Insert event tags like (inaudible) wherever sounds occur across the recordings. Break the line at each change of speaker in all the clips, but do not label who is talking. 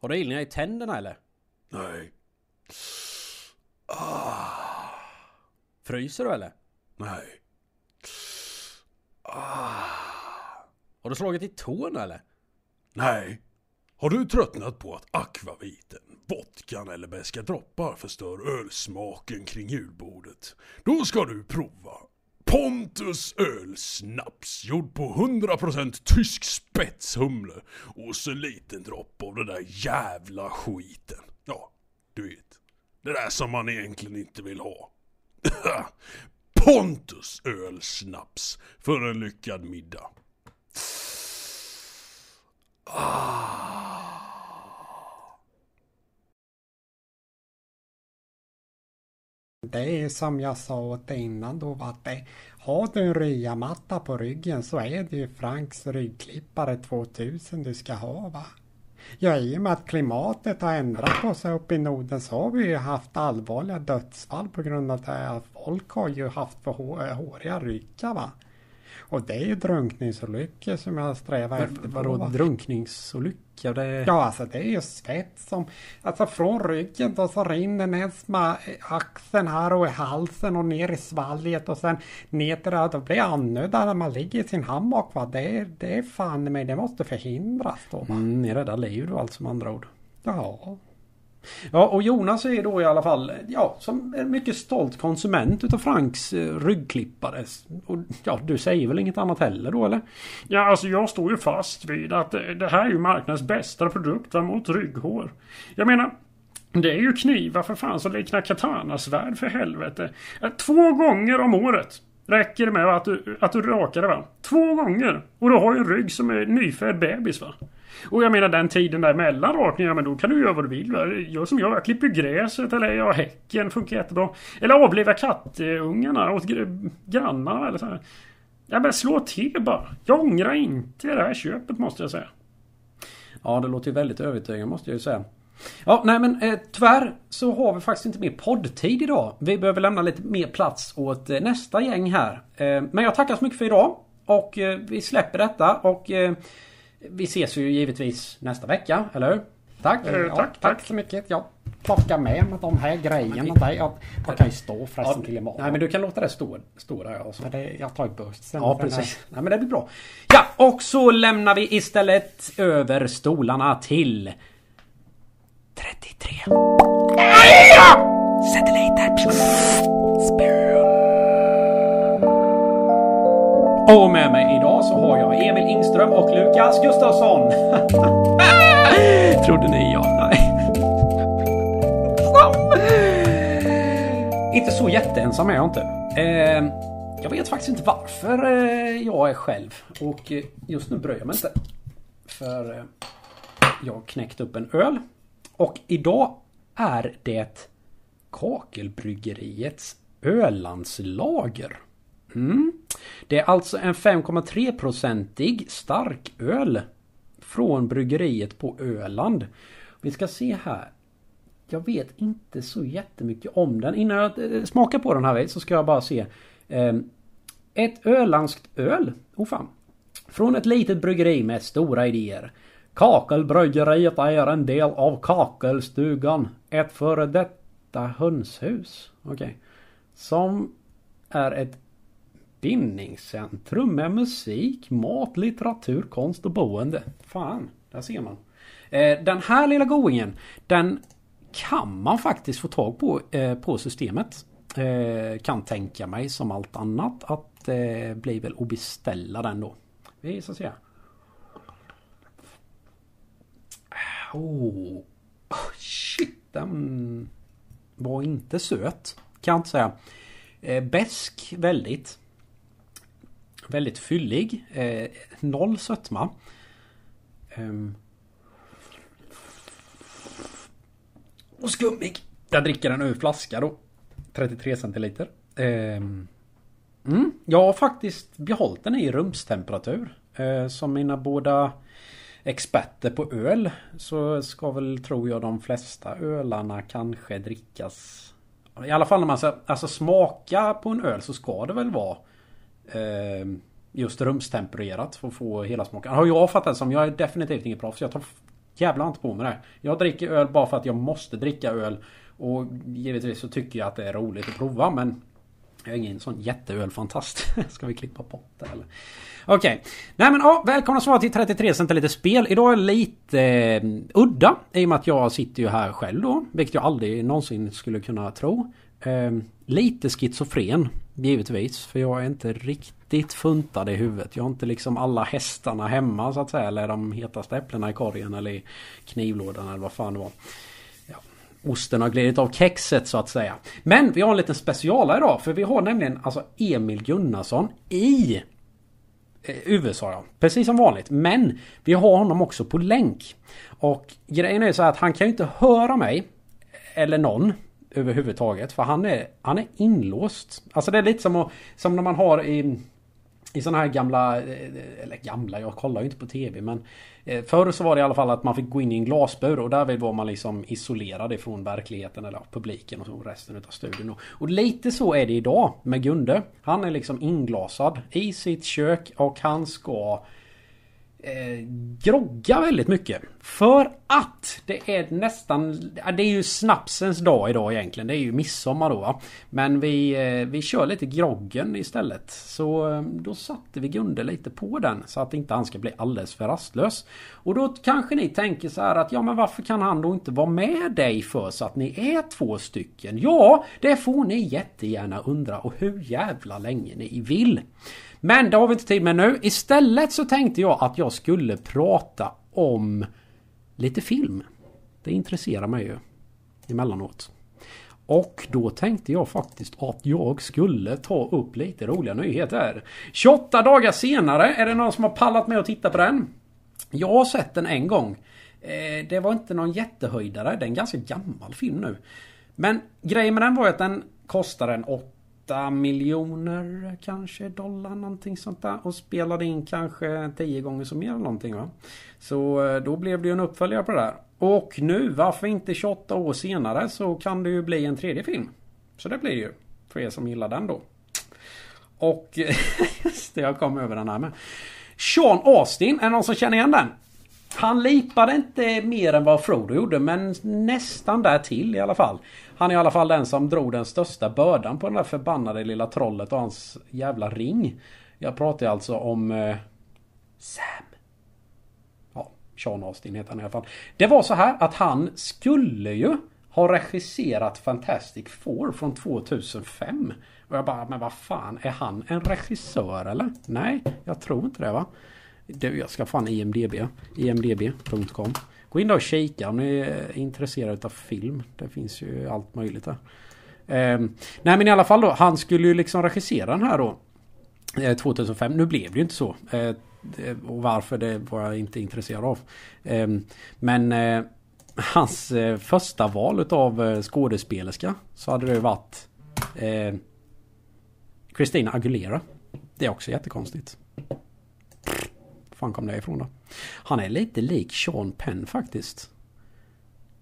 Har du ilningar i tänderna eller?
Nej. Ah,
Fryser du eller?
nej.
Har du slagit i tån eller?
Nej. Har du tröttnat på att akvaviten, vodkan eller beska droppar förstör ölsmaken kring julbordet? Då ska du prova Pontus ölsnaps gjord på 100% tysk spetshumle och så en liten droppe av den där jävla skiten. Ja, du vet. Det där som man egentligen inte vill ha. (laughs) Pontus ölsnaps för en lyckad middag. Ah.
Det är som jag sa åt dig innan då att det, har du en ryamatta på ryggen så är det ju Franks ryggklippare 2000 du ska ha va? Ja, i och med att klimatet har ändrat på sig uppe i Norden så har vi ju haft allvarliga dödsfall på grund av att Folk har ju haft för eh, håriga ryggar va? Och det är ju drunkningsolyckor som jag strävar efter.
Vadå
va?
drunkningsolycka? Det...
Ja, alltså det är ju svett som, alltså från ryggen då så rinner ner med axeln här och i halsen och ner i svalget och sen ner till det, då blir andnödd när man ligger i sin hammock va. Det, det är fan mig, det måste förhindras då va.
Mm, ni räddar liv då alltså med andra ord.
Ja.
Ja, och Jonas är då i alla fall, ja, som en mycket stolt konsument utav Franks eh, ryggklippare. Och ja, du säger väl inget annat heller då eller?
Ja, alltså jag står ju fast vid att det här är ju marknadens bästa produkt va, mot rygghår. Jag menar, det är ju knivar för fan som liknar katanasvärd för helvete. Eh, två gånger om året räcker det med att du, att du rakar det va. Två gånger! Och du har ju en rygg som är nyfödd bebis va. Och jag menar den tiden där mellan rakningar, men då kan du göra vad du vill. Va? Gör som jag, jag klipper gräset eller jag häcken, funkar jättebra. Eller avliva kattungarna åt gr- grannarna eller så här. Ja men slå till bara. Jag ångrar inte det här köpet måste jag säga.
Ja, det låter ju väldigt övertygande måste jag ju säga. Ja, nej men eh, tyvärr så har vi faktiskt inte mer poddtid idag. Vi behöver lämna lite mer plats åt eh, nästa gäng här. Eh, men jag tackar så mycket för idag. Och eh, vi släpper detta och eh, vi ses ju givetvis nästa vecka, eller hur?
Tack.
Eh,
ja,
tack,
tack,
tack.
så mycket. Jag plockar med mig de här grejerna där. Jag, jag kan ju stå förresten till imorgon.
Nej men du kan låta det stå, stå där ja. Så.
För det, jag tar ju.
Ja
Sen
precis. Nej men det blir bra. Ja och så lämnar vi istället över stolarna till 33. Satelliter. Och med mig var jag Emil Ingström och Lukas Gustafsson. (laughs) Trodde ni ja. Nej. Inte så jätteensam är jag inte. Eh, jag vet faktiskt inte varför eh, jag är själv. Och eh, just nu bryr jag mig inte. För eh, jag har knäckt upp en öl. Och idag är det Kakelbryggeriets Ölandslager. Mm. Det är alltså en 5,3-procentig starköl från bryggeriet på Öland. Vi ska se här. Jag vet inte så jättemycket om den. Innan jag eh, smakar på den här så ska jag bara se. Ehm, ett ölandskt öl. Oh fan. Från ett litet bryggeri med stora idéer. Kakelbryggeriet är en del av Kakelstugan. Ett före detta hönshus. Okej. Som är ett bindningscentrum med musik, mat, litteratur, konst och boende. Fan, där ser man. Eh, den här lilla goingen, den kan man faktiskt få tag på eh, på systemet. Eh, kan tänka mig som allt annat att det blir väl att beställa den då. Vi ska se. Oh. oh shit, den var inte söt. Kan jag inte säga. Eh, besk väldigt. Väldigt fyllig. Eh, noll sötma. Ehm. Och skummig. Jag dricker den ur flaska då. 33 centiliter. Ehm. Mm, jag har faktiskt behållit den i rumstemperatur. Eh, som mina båda experter på öl så ska väl tror jag de flesta ölarna kanske drickas i alla fall när man ska alltså, smaka på en öl så ska det väl vara Ehm, just rumstempererat för att få hela smaken. Har jag fattat det som. Jag är definitivt inget proffs. Jag tar Jävlar inte på mig det. Jag dricker öl bara för att jag måste dricka öl. Och givetvis så tycker jag att det är roligt att prova men jag är ingen sån jätteölfantast. (laughs) Ska vi klippa bort det eller? Okej. Okay. Nej men ja, välkomna svar till 33 centiliter spel. Idag är lite eh, udda. I och med att jag sitter ju här själv då. Vilket jag aldrig någonsin skulle kunna tro. Eh, lite schizofren. Givetvis. För jag är inte riktigt funtad i huvudet. Jag har inte liksom alla hästarna hemma så att säga. Eller de hetaste äpplena i korgen eller i knivlådan eller vad fan det var. Ja, osten har glidit av kexet så att säga. Men vi har en liten specialare idag. För vi har nämligen alltså Emil Gunnarsson i eh, USA ja. Precis som vanligt. Men vi har honom också på länk. Och grejen är så här att han kan ju inte höra mig. Eller någon överhuvudtaget. För han är, han är inlåst. Alltså det är lite som, att, som när man har i, i sådana här gamla, eh, eller gamla, jag kollar ju inte på TV men eh, Förr så var det i alla fall att man fick gå in i en glasbur och därvid var man liksom isolerad ifrån verkligheten eller publiken och så resten av studion. Och lite så är det idag med Gunde. Han är liksom inglasad i sitt kök och han ska eh, grogga väldigt mycket. För att det är nästan... Det är ju snapsens dag idag egentligen. Det är ju midsommar då va. Men vi, eh, vi kör lite groggen istället. Så eh, då satte vi Gunde lite på den. Så att inte han ska bli alldeles för rastlös. Och då kanske ni tänker så här att ja men varför kan han då inte vara med dig för så att ni är två stycken? Ja, det får ni jättegärna undra och hur jävla länge ni vill. Men det har vi inte tid med nu. Istället så tänkte jag att jag skulle prata om lite film. Det intresserar mig ju emellanåt. Och då tänkte jag faktiskt att jag skulle ta upp lite roliga nyheter. 28 dagar senare, är det någon som har pallat med att titta på den? Jag har sett den en gång. Eh, det var inte någon jättehöjdare. Det är en ganska gammal film nu. Men grejen med den var att den kostade en 8 miljoner kanske dollar någonting sånt där. Och spelade in kanske 10 gånger så mer någonting va. Så eh, då blev det ju en uppföljare på det där. Och nu, varför inte 28 år senare så kan det ju bli en tredje film. Så det blir det ju. För er som gillar den då. Och (laughs) just det, jag kom över den här med. Sean Austin, är det någon som känner igen den? Han lipade inte mer än vad Frodo gjorde men nästan där till i alla fall. Han är i alla fall den som drog den största bördan på den där förbannade lilla trollet och hans jävla ring. Jag pratar alltså om eh, Sam. Ja, Sean Austin heter han i alla fall. Det var så här att han skulle ju ha regisserat Fantastic Four från 2005. Och jag bara, men vad fan, är han en regissör eller? Nej, jag tror inte det va. Jag ska fan IMDB. IMDB.com. Gå in där och kika om ni är intresserade av film. Det finns ju allt möjligt där. Eh, nej men i alla fall då. Han skulle ju liksom regissera den här då. Eh, 2005. Nu blev det ju inte så. Eh, eh, och varför det var jag inte intresserad av. Ehm, men eh, hans eh, första val utav eh, skådespelerska så hade det varit eh, Christina Aguilera. Det är också jättekonstigt fan kom det ifrån då? Han är lite lik Sean Penn faktiskt.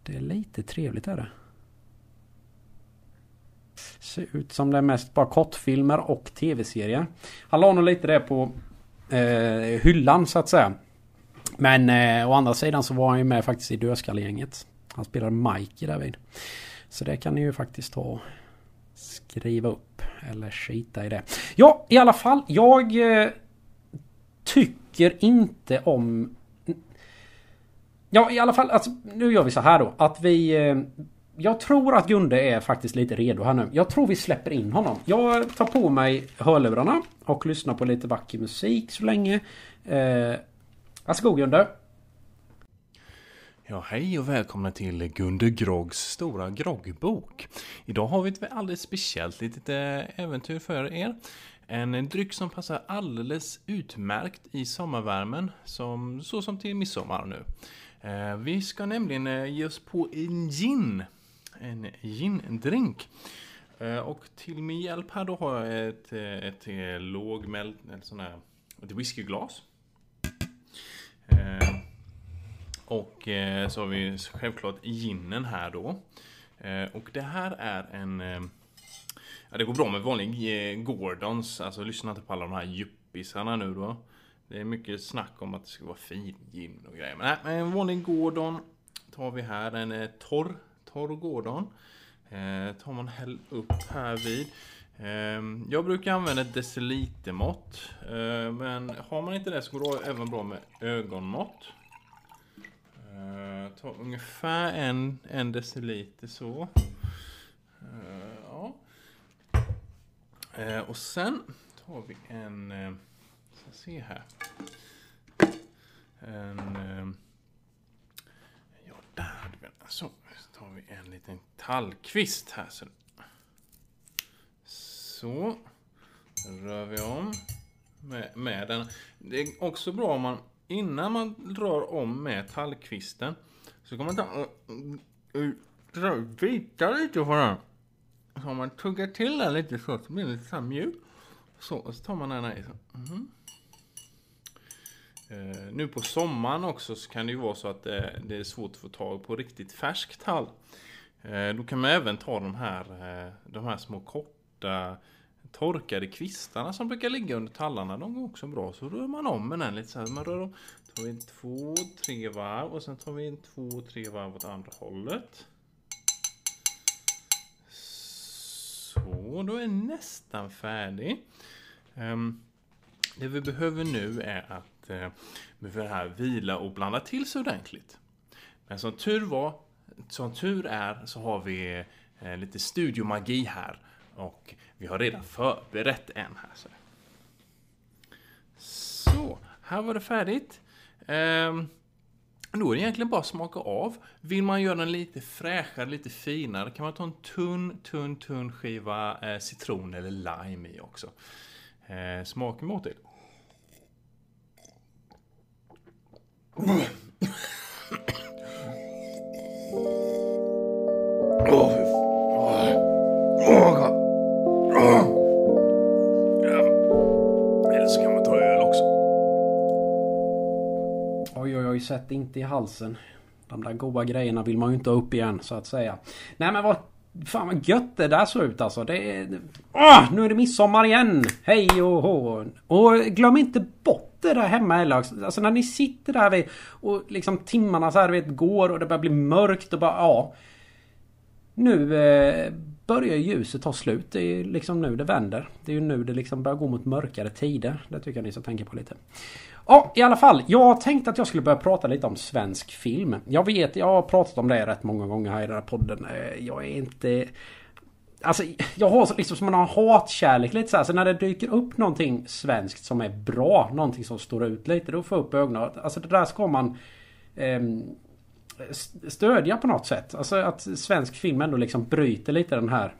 Det är lite trevligt är det. Ser ut som det är mest bara kortfilmer och tv-serier. Han la nog lite det på eh, hyllan så att säga. Men eh, å andra sidan så var han ju med faktiskt i Dödskallegänget. Han spelade Mike därvid. Så det kan ni ju faktiskt ta skriva upp. Eller skita i det. Ja, i alla fall. Jag eh, tycker inte om... Ja, i alla fall, alltså, nu gör vi så här då. Att vi... Eh, jag tror att Gunde är faktiskt lite redo här nu. Jag tror vi släpper in honom. Jag tar på mig hörlurarna och lyssnar på lite vacker musik så länge. Eh, varsågod Gunde.
Ja, hej och välkomna till Gunde Groggs stora groggbok. Idag har vi ett alldeles speciellt litet eh, äventyr för er. En dryck som passar alldeles utmärkt i sommarvärmen, som, så som till midsommar nu. Eh, vi ska nämligen eh, ge oss på en gin. En gindrink. Eh, och till min hjälp här då har jag ett, ett, ett lågmält, ett sån här, ett whiskyglas. Och så har vi självklart ginen här då. Och det här är en Ja, det går bra med vanlig eh, Gordons. Alltså lyssna inte på alla de här yuppisarna nu då. Det är mycket snack om att det ska vara fin gin och grejer. Men, nej, men en vanlig Gordon tar vi här. En eh, torr, torr Gordon. Eh, tar man häll upp här vid. Eh, jag brukar använda ett decilitermått. Eh, men har man inte det så går det även bra med ögonmått. Eh, ta ungefär en, en deciliter så. Eh, Eh, och sen tar vi en... Eh, ska se här. En... Eh, ja, där hade vi den. Så, så tar vi en liten tallkvist här. Så, så rör vi om med, med den. Det är också bra om man innan man rör om med tallkvisten så kan man ta och, och, och bita lite på den. Så om man tuggar till den lite så, så blir den lite så här mjuk. Så, och så tar man den här i så. Mhm. Eh, nu på sommaren också så kan det ju vara så att det, det är svårt att få tag på riktigt färsk tall. Eh, då kan man även ta de här, eh, de här små korta torkade kvistarna som brukar ligga under tallarna. De går också bra. Så rör man om med den lite så här. Man rör om. tar vi en två, tre varv och sen tar vi en två, tre varv åt andra hållet. Och då är nästan färdig. Ehm, det vi behöver nu är att uh, vi får det här vila och blanda till sig ordentligt. Men som tur var, som tur är så har vi eh, lite studiomagi här. Och vi har redan förberett en här. Så, så här var det färdigt. Ehm, då är det egentligen bara att smaka av. Vill man göra den lite fräschare, lite finare kan man ta en tunn, tunn, tunn skiva eh, citron eller lime i också. Eh, smaken mot det. Åh, fy
sätt inte i halsen. De där goda grejerna vill man ju inte ha upp igen så att säga. Nej men vad... Fan vad gött det där såg ut alltså. Det är... Åh, nu är det midsommar igen! Hej och hå! Och glöm inte bort det där hemma heller. Alltså när ni sitter där vid, och liksom timmarna så här vet går och det börjar bli mörkt och bara ja. Nu eh, börjar ljuset ta slut. Det är liksom nu det vänder. Det är ju nu det liksom börjar gå mot mörkare tider. Det tycker jag ni ska tänka på lite. Ja, i alla fall. Jag tänkte att jag skulle börja prata lite om svensk film. Jag vet, jag har pratat om det rätt många gånger här i den här podden. Eh, jag är inte... Alltså jag har liksom som en hatkärlek lite så här. Så när det dyker upp någonting svenskt som är bra. Någonting som står ut lite. Då får jag upp ögonen. Alltså det där ska man... ehm, stödja på något sätt. Alltså att svensk film ändå liksom bryter lite den här...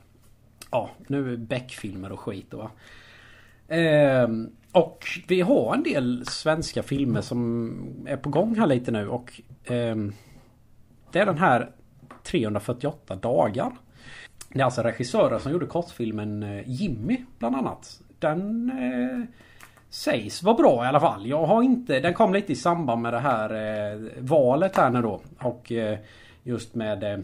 Ja, nu är Beck-filmer och skit då va. Ehm, och vi har en del svenska filmer som är på gång här lite nu och eh, Det är den här 348 dagar. Det är alltså regissören som gjorde kortfilmen eh, Jimmy bland annat. Den eh, sägs vara bra i alla fall. Jag har inte... Den kom lite i samband med det här eh, valet här nu då. Och eh, just med eh,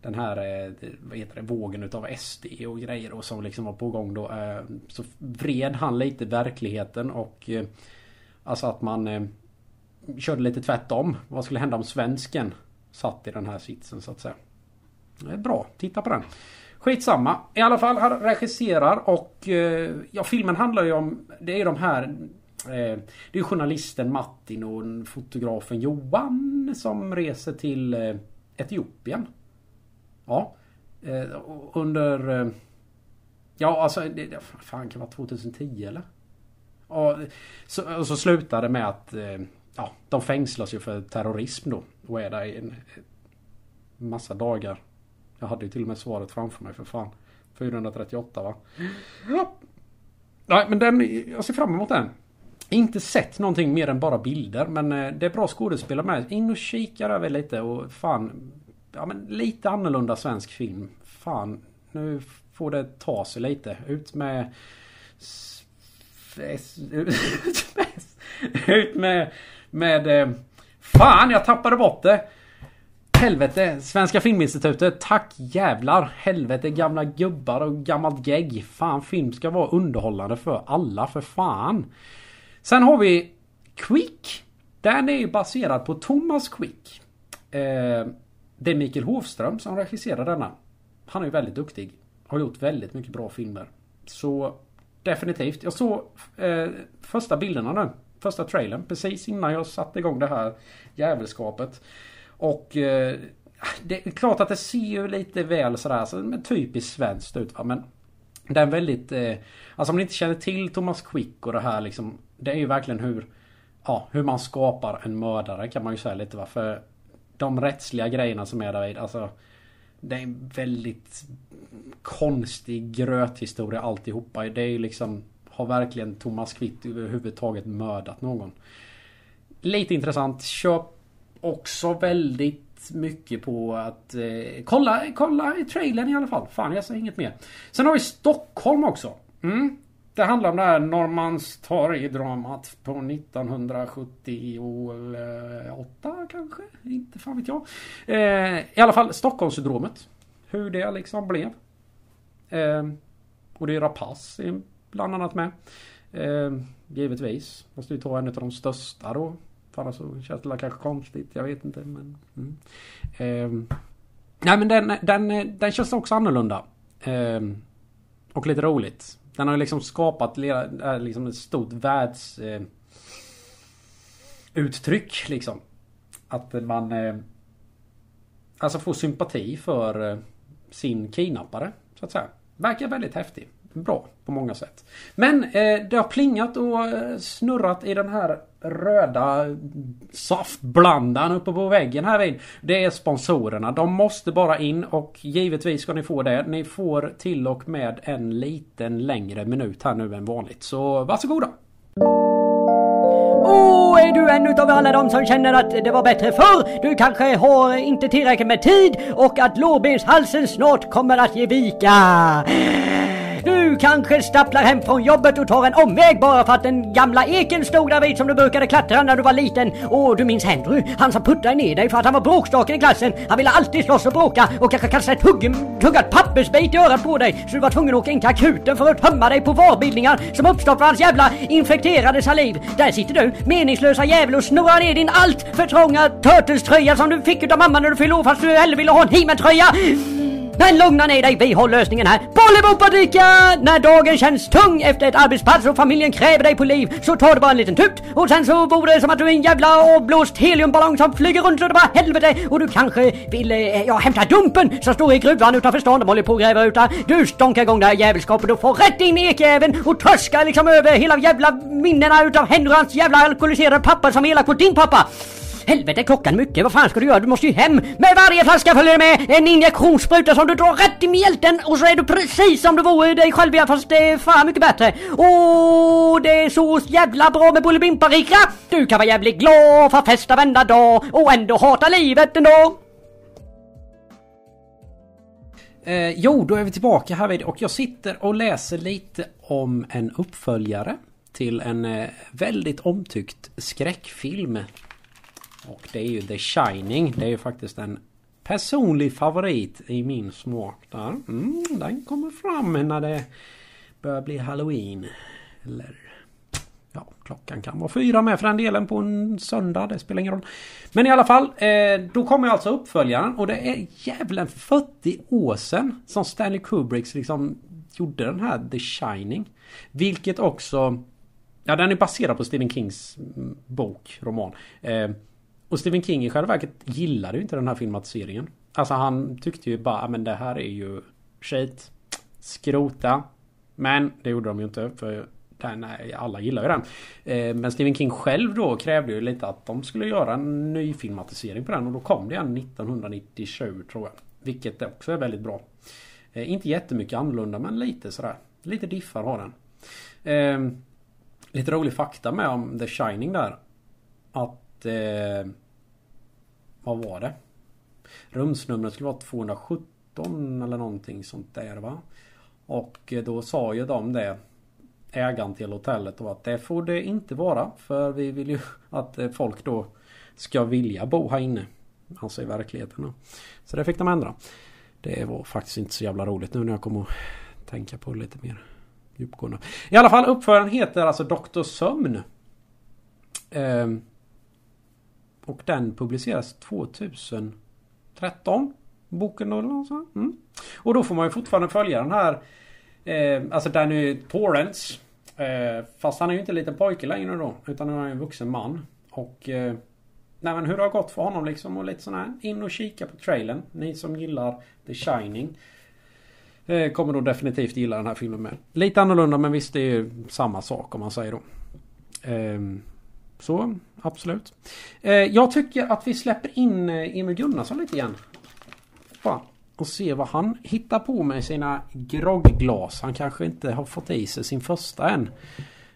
den här eh, vad heter det, vågen utav SD och grejer och som liksom var på gång då. Eh, så vred han lite verkligheten och eh, Alltså att man Körde lite tvärtom. Vad skulle hända om svensken Satt i den här sitsen så att säga. Det är bra, titta på den. Skitsamma. I alla fall han regisserar och ja filmen handlar ju om Det är ju de här Det är journalisten Martin och fotografen Johan som reser till Etiopien. Ja. Eh, under... Eh, ja alltså det, det fan kan det vara 2010 eller? Och så, och så slutar det med att eh, ja, de fängslas ju för terrorism då. Och är där i en massa dagar. Jag hade ju till och med svaret framför mig för fan. 438 va? Ja. Nej men den, jag ser fram emot den. Inte sett någonting mer än bara bilder men det är bra skådespelare med. In och kika över lite och fan Ja men lite annorlunda svensk film. Fan. Nu får det ta sig lite. Ut med... Ut med... Ut med... Med... Eh, fan jag tappade bort det! Helvete! Svenska Filminstitutet. Tack jävlar! Helvete gamla gubbar och gammalt gegg. Fan film ska vara underhållande för alla för fan. Sen har vi Quick. Den är ju baserad på Thomas Quick. Eh, det är Mikael Hofström som regisserar denna. Han är ju väldigt duktig. Har gjort väldigt mycket bra filmer. Så definitivt. Jag såg eh, första bilderna nu. Första trailern precis innan jag satte igång det här jävelskapet. Och eh, det är klart att det ser ju lite väl sådär så, men typiskt svenskt ut va. Men det är väldigt... Eh, alltså om ni inte känner till Thomas Quick och det här liksom. Det är ju verkligen hur... Ja, hur man skapar en mördare kan man ju säga lite va. För de rättsliga grejerna som är därvid. alltså Det är en väldigt konstig gröthistoria alltihopa. Det är ju liksom Har verkligen Thomas Kvitt överhuvudtaget mördat någon? Lite intressant. Köp också väldigt mycket på att eh, kolla, kolla i trailern i alla fall. Fan jag säger inget mer. Sen har vi Stockholm också. Mm. Det handlar om det här Norrmalmstorg-dramat på 1978 kanske? Inte fan vet jag. Eh, I alla fall Stockholmssyndromet. Hur det liksom blev. Eh, och det är Rapace bland annat med. Eh, givetvis. Måste ju ta en av de största då. För annars så känns det kanske konstigt. Jag vet inte men... Mm. Eh, nej men den, den, den känns också annorlunda. Eh, och lite roligt. Den har liksom skapat liksom ett stort världs... Eh, uttryck liksom. Att man... Eh, alltså får sympati för eh, sin kidnappare. Så att säga. Verkar väldigt häftig. Bra på många sätt. Men eh, det har plingat och eh, snurrat i den här röda saftblandaren uppe på väggen här vid. Det är sponsorerna. De måste bara in och givetvis ska ni få det. Ni får till och med en liten längre minut här nu än vanligt. Så varsågoda!
Och är du en utav alla de som känner att det var bättre förr? Du kanske har inte tillräckligt med tid och att lårbenshalsen snart kommer att ge vika. Du kanske stapplar hem från jobbet och tar en omväg bara för att den gamla eken stod där vid som du brukade klättra när du var liten. Och du minns Henry? han som puttade ner dig för att han var bråkstaken i klassen. Han ville alltid slåss och bråka och kanske kasta ett hugg, tuggat pappersbit i örat på dig så du var tvungen att åka in till akuten för att tömma dig på varbildningar som uppstått för hans jävla infekterade saliv. Där sitter du, meningslösa jävel och snurrar ner din allt för trånga Turtles-tröja som du fick av mamma när du fyllde år fast du hellre ville ha en He-Man-tröja. Men lugna ner dig, vi har lösningen här. Bolibompadika! När dagen känns tung efter ett arbetspass och familjen kräver dig på liv så tar du bara en liten tutt och sen så vore det som att du är en jävla avblåst heliumballong som flyger runt så det bara helvete och du kanske vill eh, ja, hämta dumpen som står i gruvan utanför stan. De håller på att gräva ut där. Du stonkar igång det här jävelskapet och får rätt in i ekjäveln och tröskar liksom över hela jävla minnena utav Henry och hans jävla alkoholiserade pappa som är elak mot din pappa. Helvete klockan mycket, vad fan ska du göra? Du måste ju hem! Med varje flaska följer med en injektionsspruta som du drar rätt i mjälten och så är du precis som du vore dig själv igen fast det är fan mycket bättre. Åh, det är så jävla bra med Bolibimpa Rika! Du kan vara jävligt glad för festa varenda dag och ändå hata livet ändå!
Eh, jo, då är vi tillbaka här vid och jag sitter och läser lite om en uppföljare till en eh, väldigt omtyckt skräckfilm och det är ju The Shining. Det är ju faktiskt en personlig favorit i min smak där. Mm, den kommer fram när det börjar bli Halloween. Eller Ja, klockan kan vara fyra med för den delen på en söndag. Det spelar ingen roll. Men i alla fall, eh, då kommer alltså uppföljaren och det är jävlen 40 år sedan som Stanley Kubricks liksom gjorde den här The Shining. Vilket också... Ja, den är baserad på Stephen Kings mm, bok, roman. Eh, och Stephen King i själva verket gillade ju inte den här filmatiseringen. Alltså han tyckte ju bara ah, men det här är ju skit. Skrota. Men det gjorde de ju inte för den, alla gillar ju den. Eh, men Stephen King själv då krävde ju lite att de skulle göra en ny filmatisering på den och då kom det en 1997 tror jag. Vilket också är väldigt bra. Eh, inte jättemycket annorlunda men lite sådär. Lite diffar har den. Eh, lite rolig fakta med om The Shining där. Att Eh, vad var det? Rumsnumret skulle vara 217 eller någonting sånt där va. Och eh, då sa ju de det ägaren till hotellet och att det får det inte vara. För vi vill ju (laughs) att eh, folk då ska vilja bo här inne. Alltså i verkligheten. då. Så det fick de ändra. Det var faktiskt inte så jävla roligt nu när jag kommer att tänka på det lite mer djupgående. I alla fall uppföraren heter alltså Dr. Sömn. Ehm, och den publiceras 2013. Boken då eller något sånt. mm. Och då får man ju fortfarande följa den här eh, Alltså Danny Torrance. Eh, fast han är ju inte en liten pojke längre då. Utan nu är han en vuxen man. Och eh, Nej men hur det har gått för honom liksom och lite sån här. In och kika på trailern. Ni som gillar The Shining. Eh, kommer då definitivt gilla den här filmen med. Lite annorlunda men visst det är ju samma sak om man säger då. Eh, så absolut. Eh, jag tycker att vi släpper in eh, Emil Gunnarsson lite igen. Fan. Och se vad han hittar på med sina grogglas. Han kanske inte har fått i sig sin första än.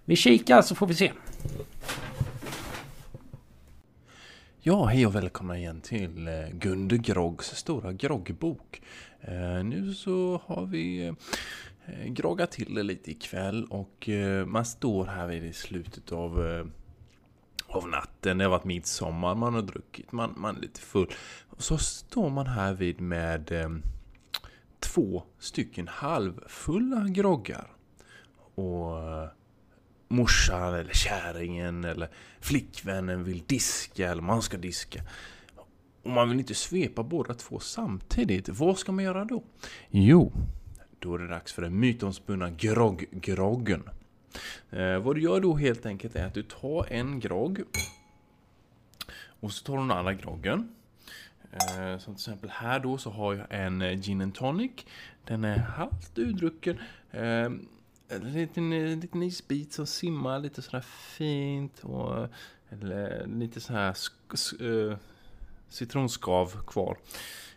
Vi kikar så får vi se.
Ja, hej och välkomna igen till eh, Gunde Groggs stora groggbok. Eh, nu så har vi groggat till det lite ikväll och man står här vid slutet av, av natten. Det har varit midsommar, man har druckit, man, man är lite full. Och så står man här vid med eh, två stycken halvfulla groggar. Och eh, morsan eller kärringen eller flickvännen vill diska eller man ska diska. Och man vill inte svepa båda två samtidigt. Vad ska man göra då? Jo, då är det dags för den mytomspunna grogg-groggen. Eh, vad du gör då helt enkelt är att du tar en grogg och så tar du den andra groggen. Eh, som till exempel här då så har jag en eh, gin and tonic. Den är halvt urdrucken. Eh, en liten, en liten isbit som simmar lite sådär fint och eller eh, lite så här citronskav kvar.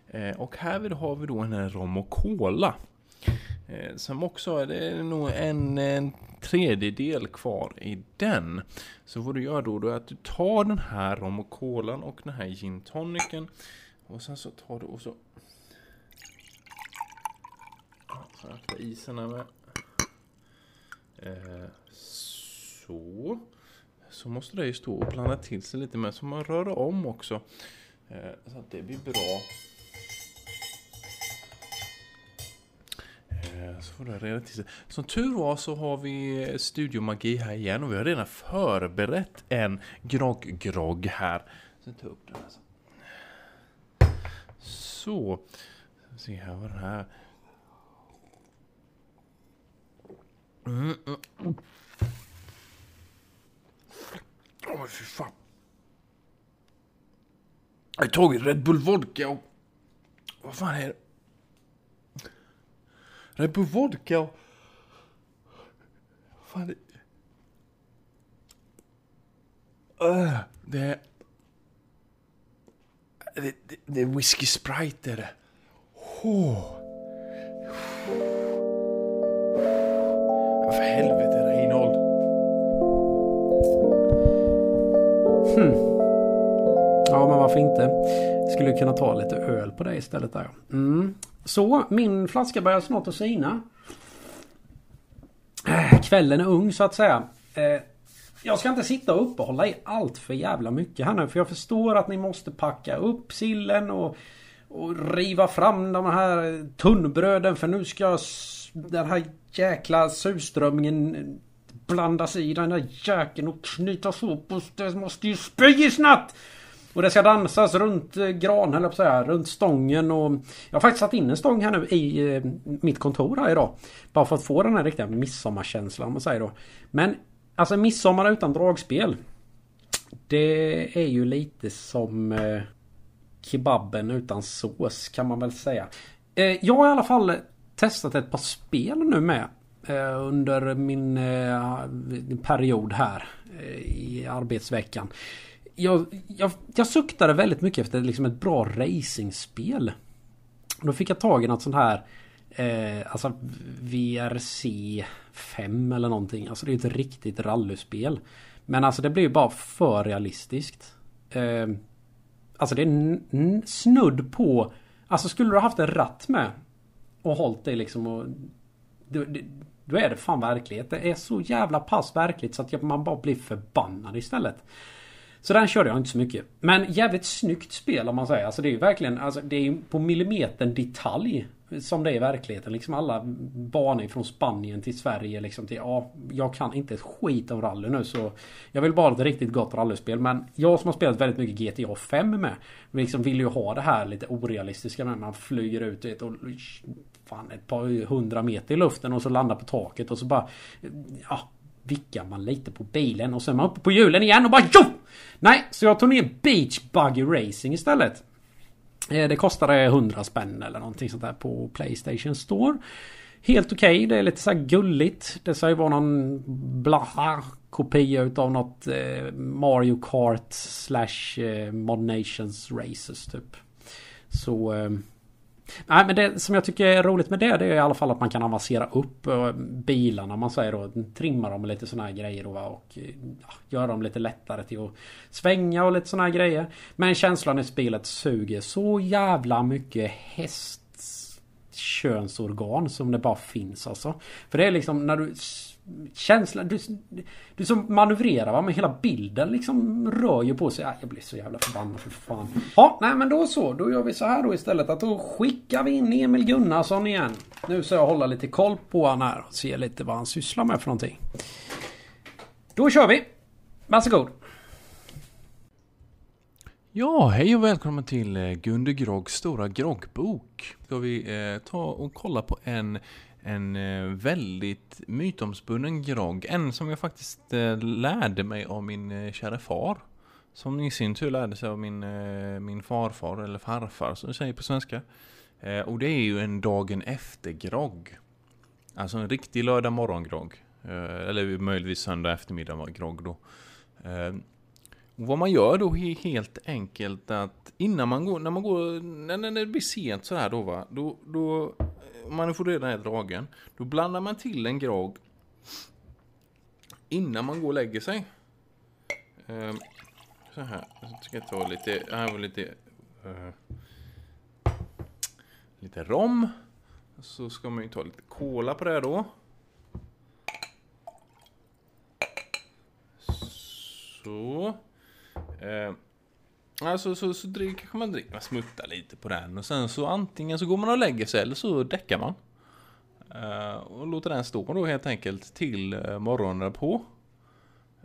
Eh, och här har vi då en rom och cola. Eh, som också är nog en, en tredjedel kvar i den. Så vad du gör då, då är att du tar den här rom och colan och den här gin tonicen. Och sen så tar du och så... Så akta isen här med. Eh, så. Så måste det ju stå och blanda till sig lite med. Så man rör om också. Eh, så att det blir bra. Eh, så får det reda till sig. Som tur var så har vi eh, studiomagi här igen och vi har redan förberett en grogg-grogg här. Så tar upp den här så. Så. Ska vi Se här vad den här. Mm, mm. Åh fy fan. Jag har tagit Red Bull Vodka och... Vad fan är det? Red Bull Vodka och... Vad fan det? Öh, det är... Det, det, det är whisky sprite är det. Oh. För helvete Reinhold. Hm.
Ja men varför inte? Skulle kunna ta lite öl på det istället där. Mm. Så, min flaska börjar snart att sina. Äh, kvällen är ung så att säga. Eh, jag ska inte sitta och uppehålla i allt för jävla mycket här nu. För jag förstår att ni måste packa upp sillen och, och riva fram de här tunnbröden. För nu ska den här jäkla surströmmingen blandas i den där jäkeln och knytas ihop. Och det måste ju spy snabbt! Och det ska dansas runt eh, gran, höll jag på att säga, runt stången och... Jag har faktiskt satt in en stång här nu i eh, mitt kontor här idag. Bara för att få den här riktiga midsommarkänslan om man säger då. Men alltså midsommar utan dragspel. Det är ju lite som eh, kebaben utan sås kan man väl säga. Eh, jag har i alla fall testat ett par spel nu med. Eh, under min eh, period här eh, i arbetsveckan. Jag, jag, jag suktade väldigt mycket efter liksom ett bra racingspel. Då fick jag tag i något sånt här eh, Alltså VRC 5 eller någonting. Alltså det är ett riktigt rallyspel. Men alltså det blir ju bara för realistiskt. Eh, alltså det är snudd på Alltså skulle du ha haft en ratt med och hållit dig liksom och då, du, då är det fan verklighet. Det är så jävla pass verkligt så att man bara blir förbannad istället. Så den körde jag inte så mycket. Men jävligt snyggt spel om man säger. Alltså det är ju verkligen alltså det är ju på millimetern detalj Som det är i verkligheten. Liksom alla banor från Spanien till Sverige. Liksom till, ja, jag kan inte ett skit om rally nu så Jag vill bara ha ett riktigt gott rallyspel. Men jag som har spelat väldigt mycket GTA 5 med. Liksom vill ju ha det här lite orealistiska när man flyger ut vet, och fan, ett par hundra meter i luften och så landar på taket och så bara Ja vickar man lite på bilen och sen är man uppe på hjulen igen och bara jo! Nej, så jag tog ner Beach Buggy Racing istället. Eh, det kostade 100 spänn eller någonting sånt där på Playstation Store. Helt okej, okay. det är lite så här gulligt. Det ska ju vara någon blaha kopia utav något eh, Mario Kart slash eh, Mod Nations Races typ. Så... Nej men det som jag tycker är roligt med det, det är i alla fall att man kan avancera upp eh, bilarna man säger då. Trimma dem med lite sådana här grejer då, va, och eh, ja, göra dem lite lättare till att svänga och lite sådana här grejer. Men känslan i spelet suger så jävla mycket hästskönsorgan som det bara finns alltså. För det är liksom när du känslan, du, du som manövrerar va, Men hela bilden liksom rör ju på sig. Jag blir så jävla förbannad för fan. Ja, nej men då så. Då gör vi så här då istället att då skickar vi in Emil Gunnarsson igen. Nu ska jag hålla lite koll på han här och se lite vad han sysslar med för någonting. Då kör vi! Varsågod!
Ja, hej och välkommen till eh, Gunde Groggs stora groggbok. Ska vi eh, ta och kolla på en en eh, väldigt mytomspunnen grogg. En som jag faktiskt eh, lärde mig av min eh, kära far. Som i sin tur lärde sig av min, min farfar, eller farfar som vi säger på svenska. Och det är ju en dagen efter-grogg. Alltså en riktig lördag morgon-grogg. Eller möjligtvis söndag eftermiddag-grogg då. Och vad man gör då är helt enkelt att innan man går, när man går, när, det blir sent så här då va, då, då om man får redan är dragen, då blandar man till en grogg innan man går och lägger sig. Um, så här, jag ska ta lite, här var lite, uh, lite rom. Så ska man ju ta lite kola på det då. Så. Eh, Alltså så, så drick, kanske man dricker, man smuttar lite på den och sen så antingen så går man och lägger sig eller så däckar man. Eh, och låter den stå då helt enkelt till eh, morgonen därpå.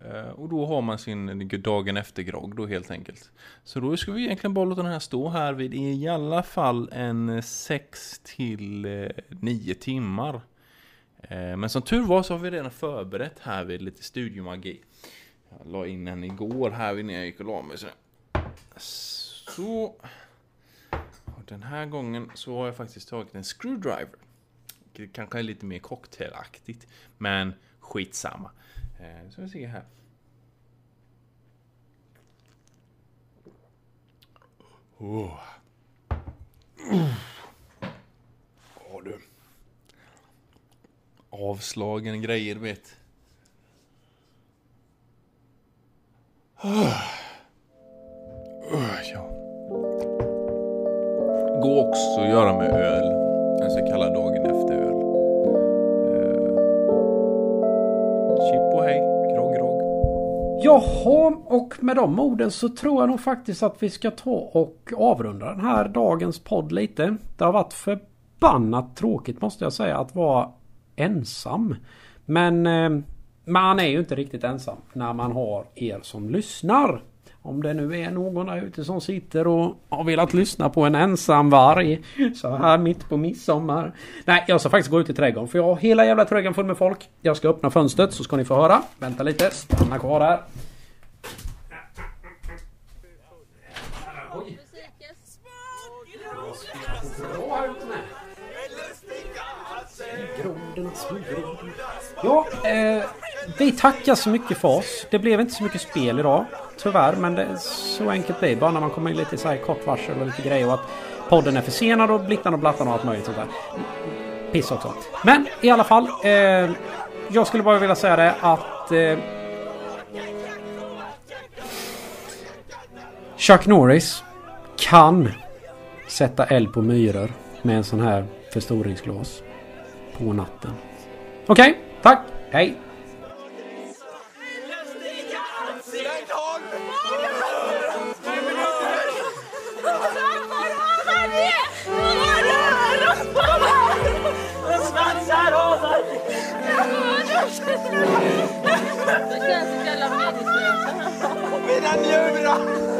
Eh, och då har man sin dagen efter grogg då helt enkelt. Så då ska vi egentligen bara låta den här stå här vid i alla fall en eh, 6 till 9 timmar. Men som tur var så har vi redan förberett här vid lite studiomagi. Jag la in den igår här innan jag gick och la mig. Så så. Och den här gången så har jag faktiskt tagit en screwdriver. Det kanske är lite mer cocktailaktigt. Men skitsamma. Eh, så vi ser här. Oh. Oh, du. Avslagen grejer, vet. Ja. Gå också att göra med öl. En så kallad dagen efter-öl. Eh, chip och hej, grogg, grogg.
Jaha, och med de orden så tror jag nog faktiskt att vi ska ta och avrunda den här dagens podd lite. Det har varit förbannat tråkigt måste jag säga att vara ensam. Men eh, man är ju inte riktigt ensam när man har er som lyssnar. Om det nu är någon där ute som sitter och har velat lyssna på en ensam varg. Så här mitt på midsommar. Nej, jag ska faktiskt gå ut i trädgården för jag har hela jävla trädgården full med folk. Jag ska öppna fönstret så ska ni få höra. Vänta lite, stanna kvar där. Ja, eh, vi tackar så mycket för oss. Det blev inte så mycket spel idag. Tyvärr, men det, så enkelt blir det bara när man kommer in lite så här kort varsel och lite grejer och att podden är försenad och blittan och blattan och allt möjligt sånt där. Piss också. Men i alla fall. Eh, jag skulle bara vilja säga det att eh, Chuck Norris kan sätta eld på myror med en sån här förstoringsglas på natten. Okej, okay, tack, hej!
Känns så jävla meningslöst.
Mina njurar!